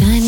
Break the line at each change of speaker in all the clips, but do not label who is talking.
Shine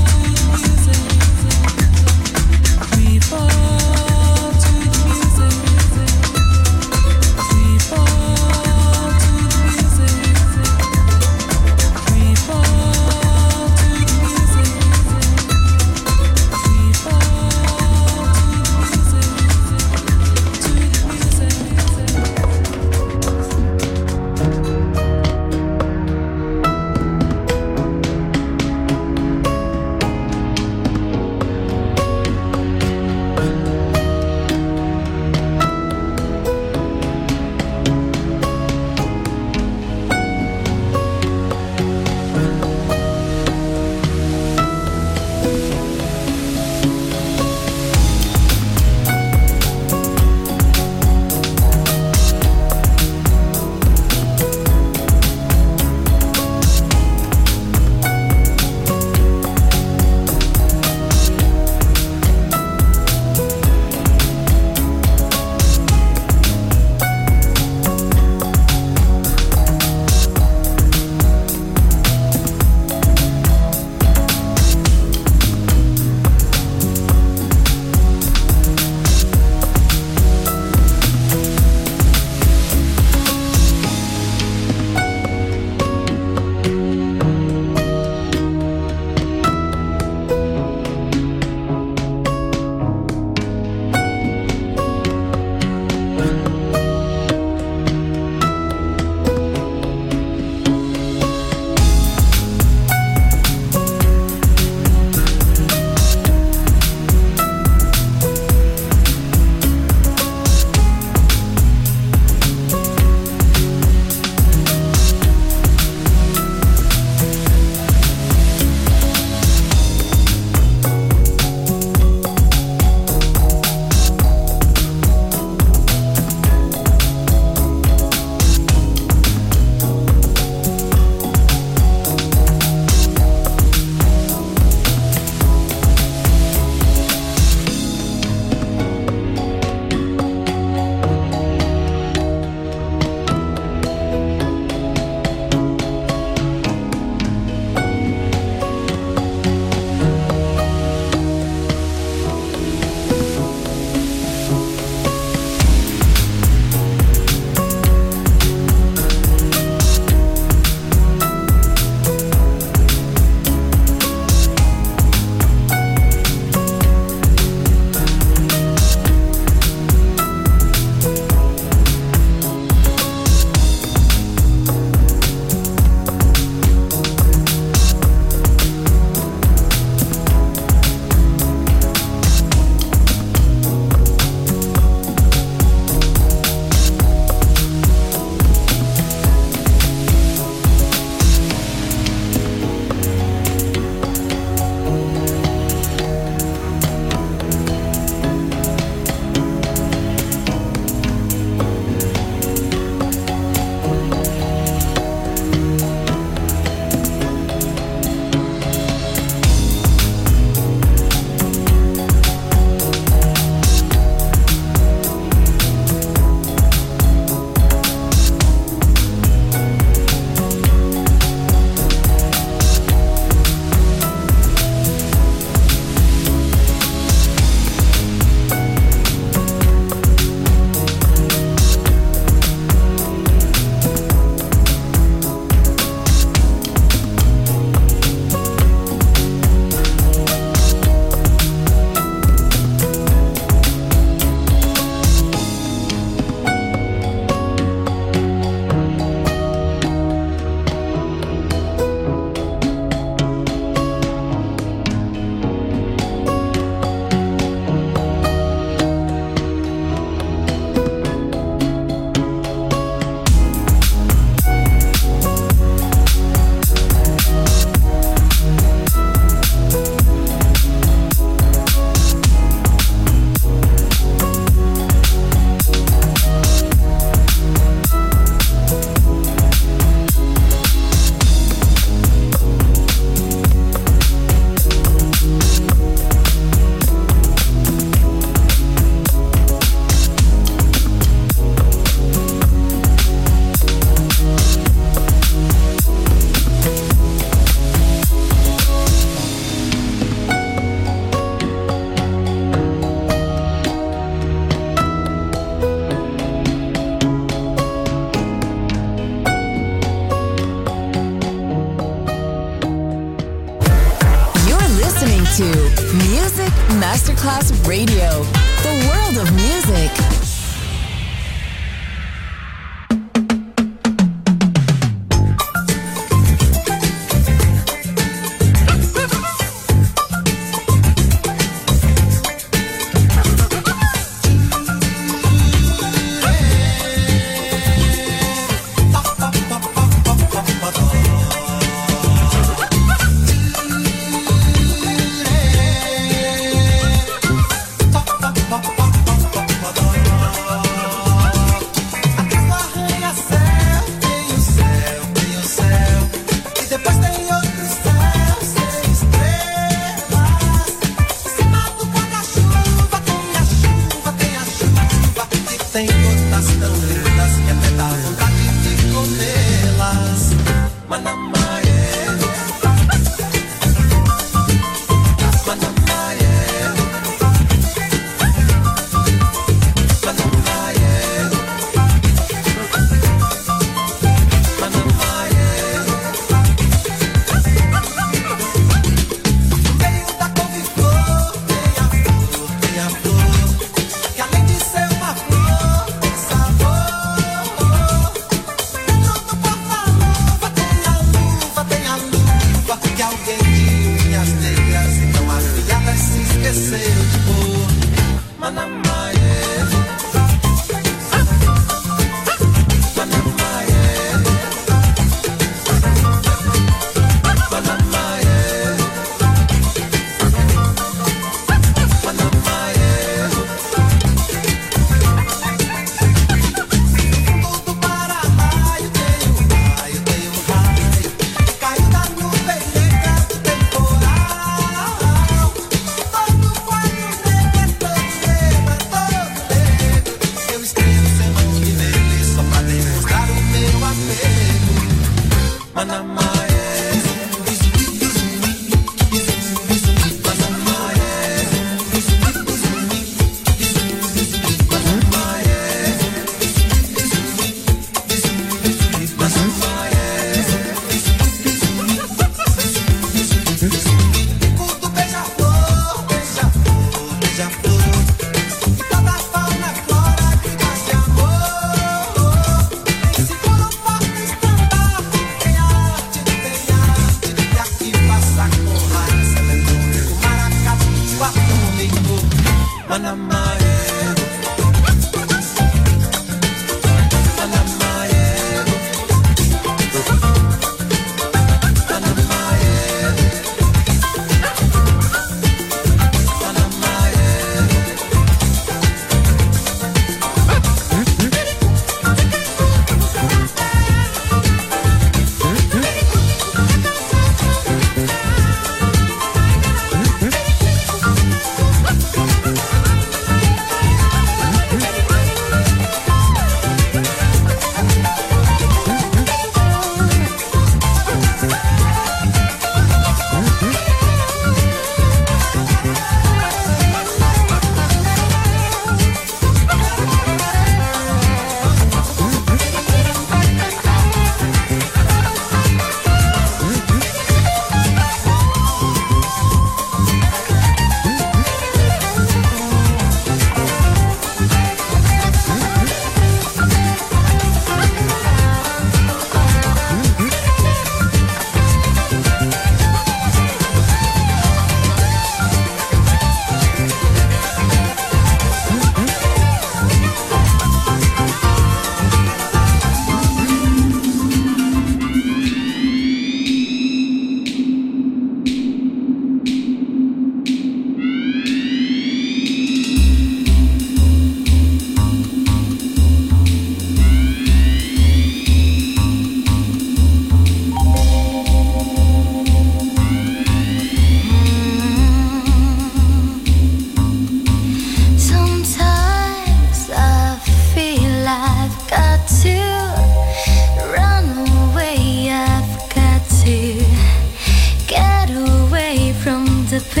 For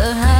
I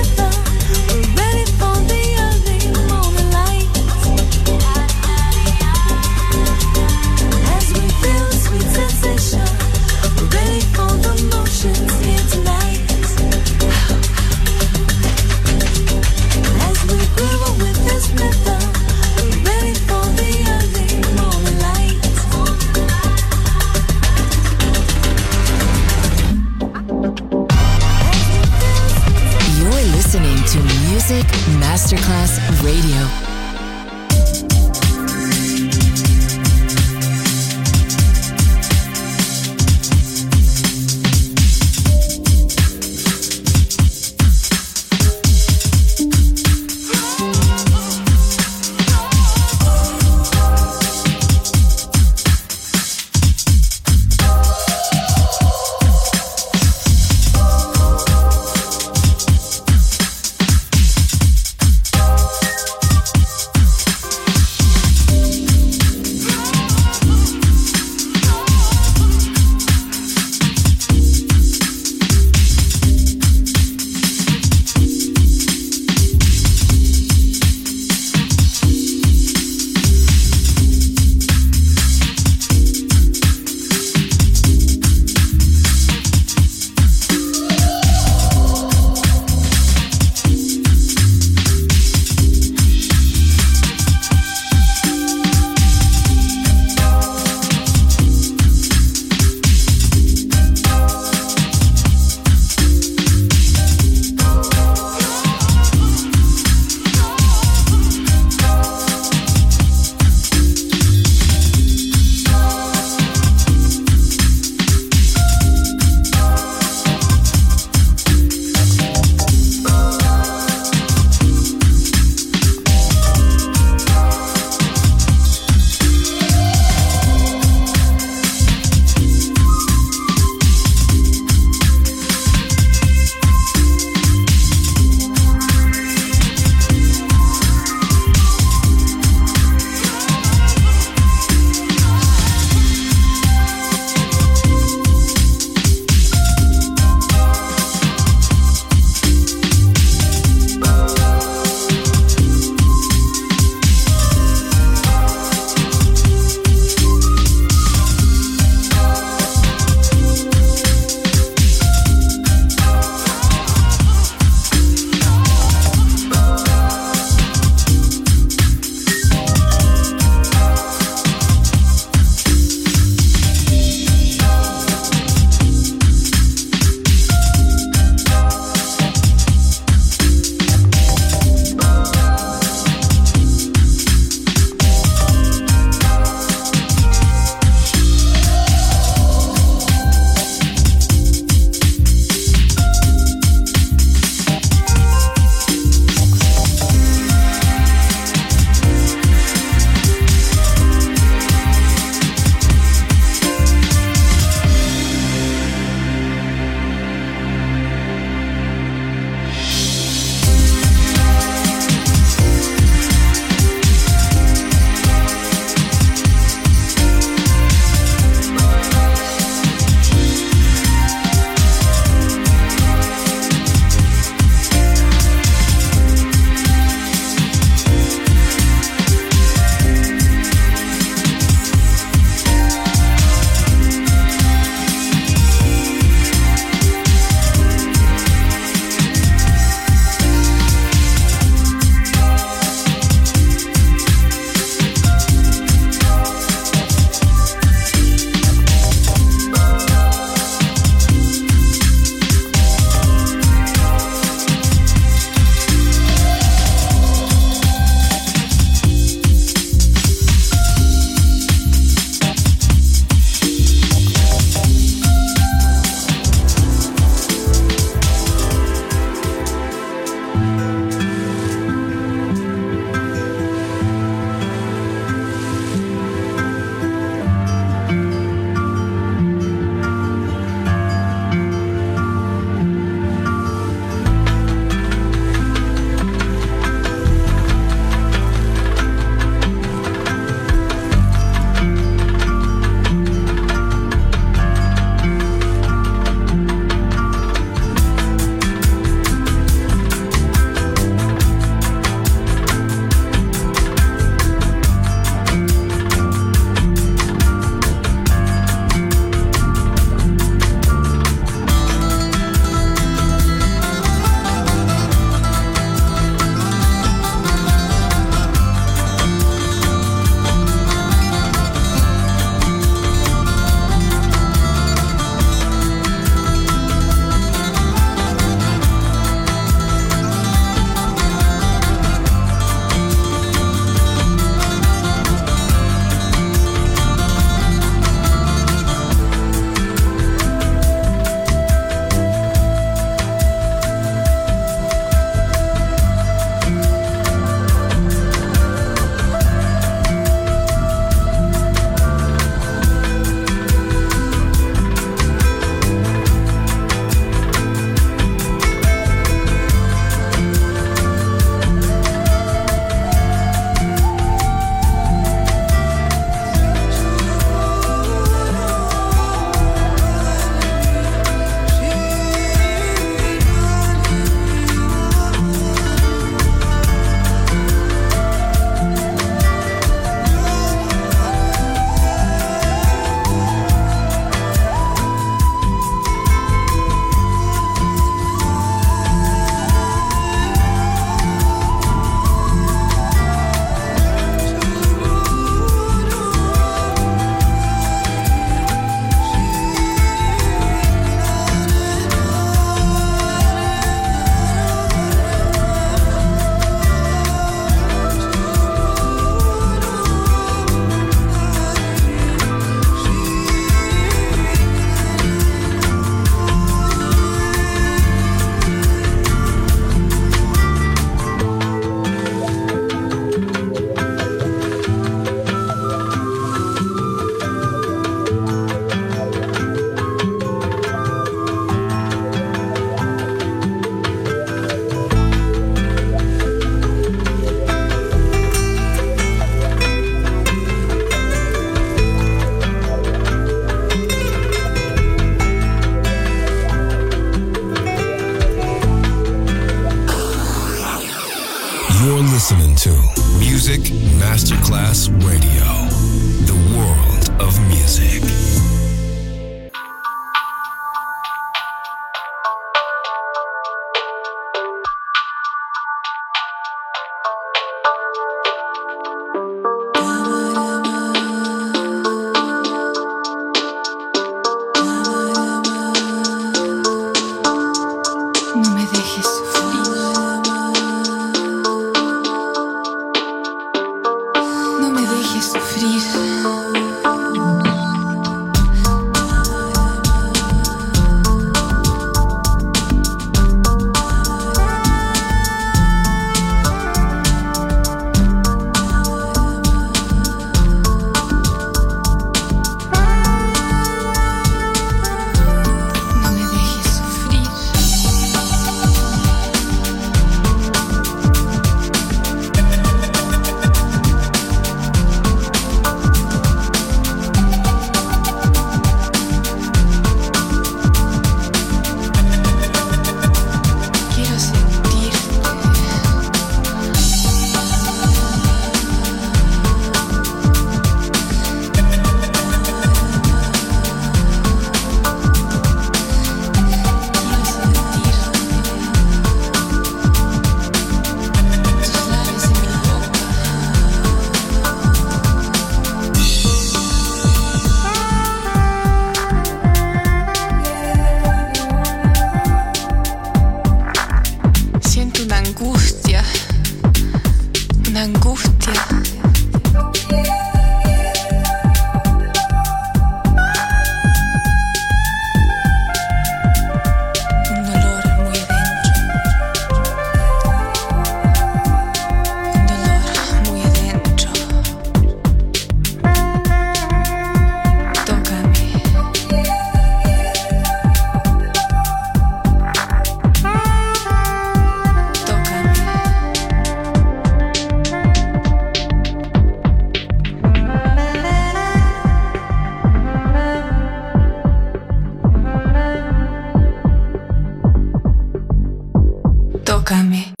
Tócame.